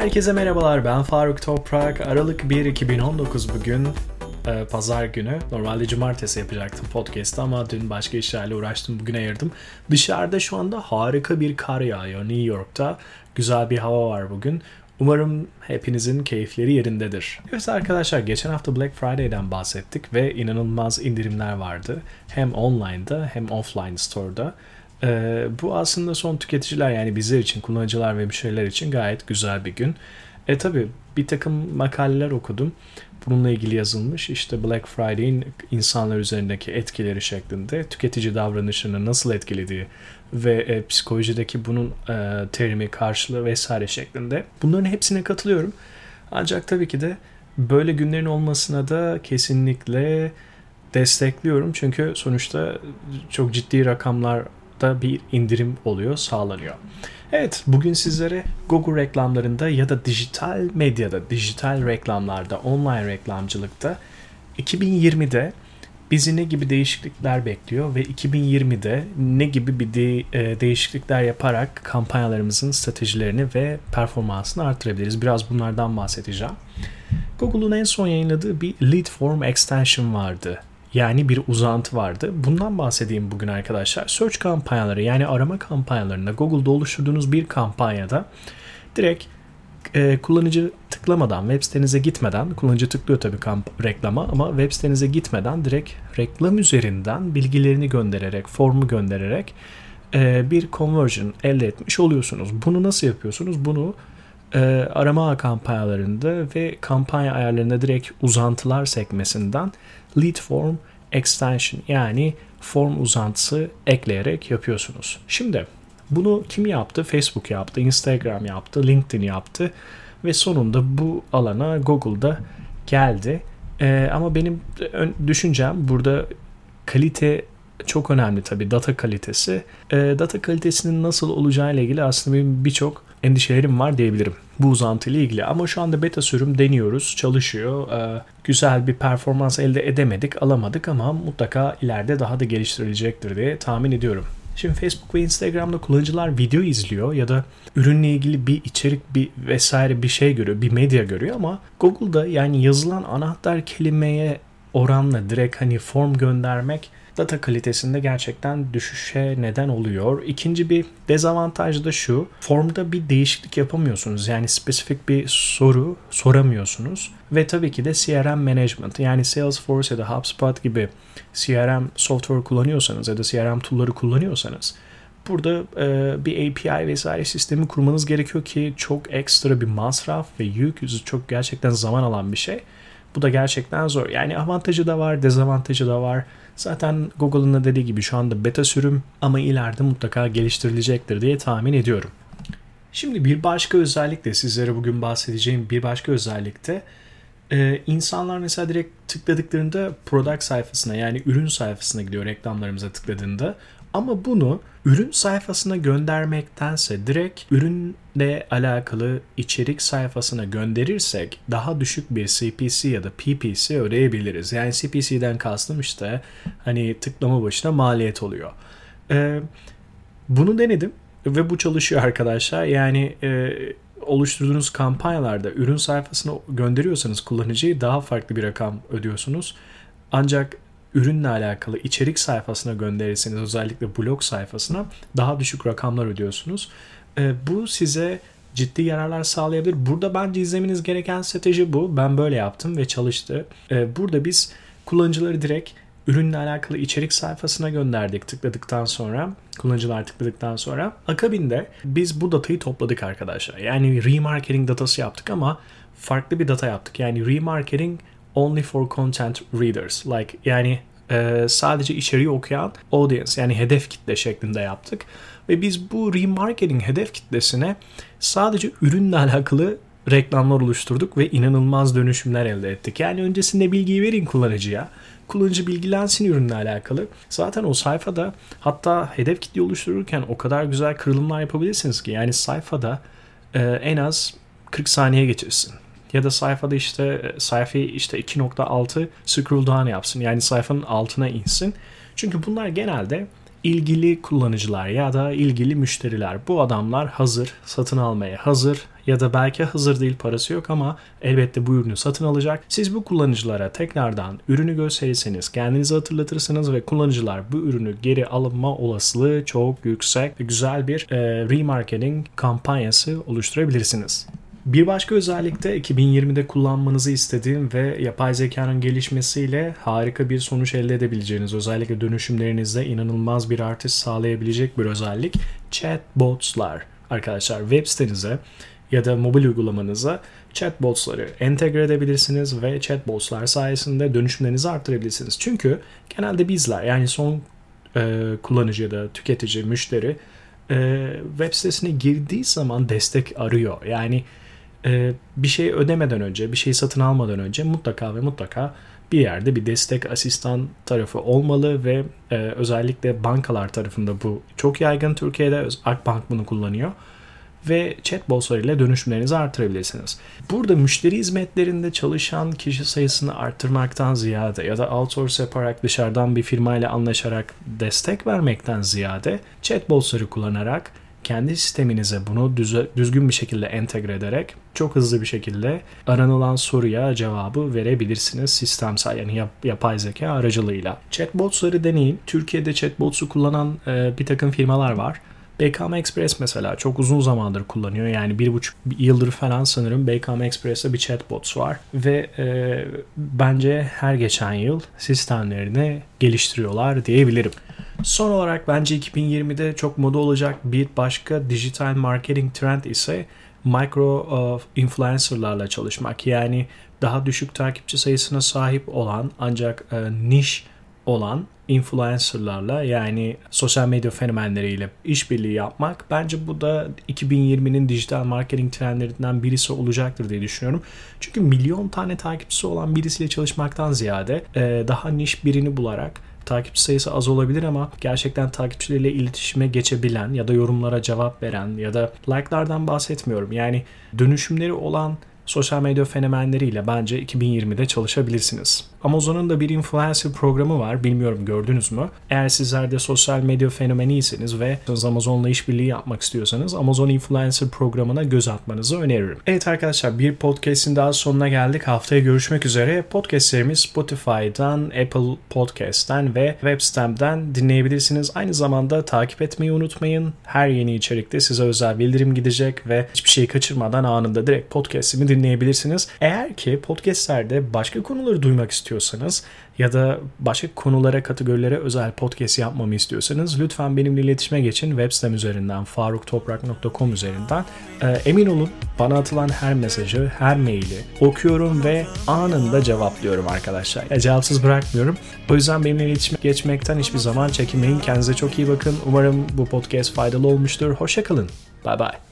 Herkese merhabalar ben Faruk Toprak. Aralık 1 2019 bugün e, pazar günü. Normalde cumartesi yapacaktım podcast'ı ama dün başka işlerle uğraştım bugün ayırdım. Dışarıda şu anda harika bir kar yağıyor New York'ta. Güzel bir hava var bugün. Umarım hepinizin keyifleri yerindedir. Evet arkadaşlar geçen hafta Black Friday'den bahsettik ve inanılmaz indirimler vardı. Hem online'da hem offline store'da. Ee, bu aslında son tüketiciler yani bizler için, kullanıcılar ve müşteriler için gayet güzel bir gün. E tabi bir takım makaleler okudum. Bununla ilgili yazılmış işte Black Friday'in insanlar üzerindeki etkileri şeklinde tüketici davranışını nasıl etkilediği ve e, psikolojideki bunun e, terimi, karşılığı vesaire şeklinde. Bunların hepsine katılıyorum. Ancak tabii ki de böyle günlerin olmasına da kesinlikle destekliyorum. Çünkü sonuçta çok ciddi rakamlar da bir indirim oluyor, sağlanıyor. Evet, bugün sizlere Google reklamlarında ya da dijital medyada, dijital reklamlarda, online reklamcılıkta 2020'de bizi ne gibi değişiklikler bekliyor ve 2020'de ne gibi bir de, e, değişiklikler yaparak kampanyalarımızın stratejilerini ve performansını artırabiliriz. Biraz bunlardan bahsedeceğim. Google'un en son yayınladığı bir Lead Form Extension vardı yani bir uzantı vardı. Bundan bahsedeyim bugün arkadaşlar. Search kampanyaları yani arama kampanyalarında Google'da oluşturduğunuz bir kampanyada direkt e, kullanıcı tıklamadan, web sitenize gitmeden, kullanıcı tıklıyor tabii kamp reklama ama web sitenize gitmeden direkt reklam üzerinden bilgilerini göndererek, formu göndererek e, bir conversion elde etmiş oluyorsunuz. Bunu nasıl yapıyorsunuz? Bunu e, arama kampanyalarında ve kampanya ayarlarında direkt uzantılar sekmesinden lead form extension yani form uzantısı ekleyerek yapıyorsunuz. Şimdi bunu kim yaptı? Facebook yaptı, Instagram yaptı, LinkedIn yaptı ve sonunda bu alana Google'da geldi. Ee, ama benim düşüncem burada kalite çok önemli tabii data kalitesi. Ee, data kalitesinin nasıl olacağı ile ilgili aslında benim birçok endişelerim var diyebilirim bu uzantı ile ilgili. Ama şu anda beta sürüm deniyoruz, çalışıyor. Ee, güzel bir performans elde edemedik, alamadık ama mutlaka ileride daha da geliştirilecektir diye tahmin ediyorum. Şimdi Facebook ve Instagram'da kullanıcılar video izliyor ya da ürünle ilgili bir içerik bir vesaire bir şey görüyor, bir medya görüyor ama Google'da yani yazılan anahtar kelimeye oranla direkt hani form göndermek data kalitesinde gerçekten düşüşe neden oluyor. İkinci bir dezavantaj da şu. Formda bir değişiklik yapamıyorsunuz. Yani spesifik bir soru soramıyorsunuz. Ve tabii ki de CRM management yani Salesforce ya da HubSpot gibi CRM software kullanıyorsanız ya da CRM tool'ları kullanıyorsanız burada e, bir API vesaire sistemi kurmanız gerekiyor ki çok ekstra bir masraf ve yük çok gerçekten zaman alan bir şey. Bu da gerçekten zor. Yani avantajı da var, dezavantajı da var. Zaten Google'ın da dediği gibi şu anda beta sürüm ama ileride mutlaka geliştirilecektir diye tahmin ediyorum. Şimdi bir başka özellik de sizlere bugün bahsedeceğim bir başka özellik de ee, insanlar mesela direkt tıkladıklarında product sayfasına yani ürün sayfasına gidiyor reklamlarımıza tıkladığında ama bunu ürün sayfasına göndermektense direkt ürünle alakalı içerik sayfasına gönderirsek daha düşük bir CPC ya da PPC ödeyebiliriz. Yani CPC'den kastım işte hani tıklama başına maliyet oluyor. Ee, bunu denedim ve bu çalışıyor arkadaşlar. Yani e, oluşturduğunuz kampanyalarda ürün sayfasına gönderiyorsanız kullanıcıyı daha farklı bir rakam ödüyorsunuz. Ancak ürünle alakalı içerik sayfasına gönderirseniz özellikle blog sayfasına daha düşük rakamlar ödüyorsunuz. E, bu size ciddi yararlar sağlayabilir. Burada bence izlemeniz gereken strateji bu. Ben böyle yaptım ve çalıştı. E, burada biz kullanıcıları direkt ürünle alakalı içerik sayfasına gönderdik tıkladıktan sonra. Kullanıcılar tıkladıktan sonra. Akabinde biz bu datayı topladık arkadaşlar. Yani remarketing datası yaptık ama farklı bir data yaptık. Yani remarketing only for content readers. Like yani e, sadece içeriği okuyan audience yani hedef kitle şeklinde yaptık. Ve biz bu remarketing hedef kitlesine sadece ürünle alakalı reklamlar oluşturduk ve inanılmaz dönüşümler elde ettik. Yani öncesinde bilgiyi verin kullanıcıya. Kullanıcı bilgilensin ürünle alakalı. Zaten o sayfada hatta hedef kitle oluştururken o kadar güzel kırılımlar yapabilirsiniz ki. Yani sayfada e, en az 40 saniye geçirsin ya da sayfada işte sayfayı işte 2.6 scroll down yapsın. Yani sayfanın altına insin. Çünkü bunlar genelde ilgili kullanıcılar ya da ilgili müşteriler. Bu adamlar hazır, satın almaya hazır ya da belki hazır değil parası yok ama elbette bu ürünü satın alacak. Siz bu kullanıcılara tekrardan ürünü gösterirseniz, kendinizi hatırlatırsınız ve kullanıcılar bu ürünü geri alınma olasılığı çok yüksek ve güzel bir e, remarketing kampanyası oluşturabilirsiniz. Bir başka özellik de 2020'de kullanmanızı istediğim ve yapay zekanın gelişmesiyle harika bir sonuç elde edebileceğiniz, özellikle dönüşümlerinizde inanılmaz bir artış sağlayabilecek bir özellik chatbotslar. Arkadaşlar web sitenize ya da mobil uygulamanıza chatbotsları entegre edebilirsiniz ve chatbotslar sayesinde dönüşümlerinizi arttırabilirsiniz. Çünkü genelde bizler yani son e, kullanıcı ya da tüketici, müşteri e, web sitesine girdiği zaman destek arıyor. Yani e, bir şey ödemeden önce, bir şey satın almadan önce mutlaka ve mutlaka bir yerde bir destek asistan tarafı olmalı ve e, özellikle bankalar tarafında bu çok yaygın Türkiye'de Akbank bunu kullanıyor ve chatbotlar ile dönüşümlerinizi artırabilirsiniz. Burada müşteri hizmetlerinde çalışan kişi sayısını arttırmaktan ziyade ya da outsource yaparak dışarıdan bir firma ile anlaşarak destek vermekten ziyade chatbotları kullanarak kendi sisteminize bunu düzgün bir şekilde entegre ederek çok hızlı bir şekilde aranılan soruya cevabı verebilirsiniz sistemsel yani yap, yapay zeka aracılığıyla. Chatbots'ları deneyin. Türkiye'de chatbots'u kullanan e, bir takım firmalar var. BKM Express mesela çok uzun zamandır kullanıyor. Yani bir buçuk yıldır falan sanırım BKM Express'te bir chatbot var. Ve e, bence her geçen yıl sistemlerini geliştiriyorlar diyebilirim. Son olarak bence 2020'de çok moda olacak bir başka dijital marketing trend ise micro uh, influencerlarla çalışmak. Yani daha düşük takipçi sayısına sahip olan ancak uh, niş olan influencerlarla yani sosyal medya fenomenleriyle işbirliği yapmak bence bu da 2020'nin dijital marketing trendlerinden birisi olacaktır diye düşünüyorum. Çünkü milyon tane takipçisi olan birisiyle çalışmaktan ziyade e, daha niş birini bularak takipçi sayısı az olabilir ama gerçekten takipçileriyle iletişime geçebilen ya da yorumlara cevap veren ya da like'lardan bahsetmiyorum. Yani dönüşümleri olan sosyal medya fenomenleriyle bence 2020'de çalışabilirsiniz. Amazon'un da bir influencer programı var. Bilmiyorum gördünüz mü? Eğer sizler de sosyal medya fenomeniyseniz ve Amazon'la işbirliği yapmak istiyorsanız Amazon Influencer programına göz atmanızı öneririm. Evet arkadaşlar bir podcast'in daha sonuna geldik. Haftaya görüşmek üzere. Podcast'lerimiz Spotify'dan, Apple Podcast'ten ve web sitemden dinleyebilirsiniz. Aynı zamanda takip etmeyi unutmayın. Her yeni içerikte size özel bildirim gidecek ve hiçbir şeyi kaçırmadan anında direkt podcast'imi dinleyebilirsiniz. Eğer ki podcast'lerde başka konuları duymak istiyorsanız ya da başka konulara, kategorilere özel podcast yapmamı istiyorsanız lütfen benimle iletişime geçin. Web sitem üzerinden, faruktoprak.com üzerinden. E, emin olun bana atılan her mesajı, her maili okuyorum ve anında cevaplıyorum arkadaşlar. Ya, cevapsız bırakmıyorum. O yüzden benimle iletişime geçmekten hiçbir zaman çekinmeyin. Kendinize çok iyi bakın. Umarım bu podcast faydalı olmuştur. Hoşçakalın. Bye bye.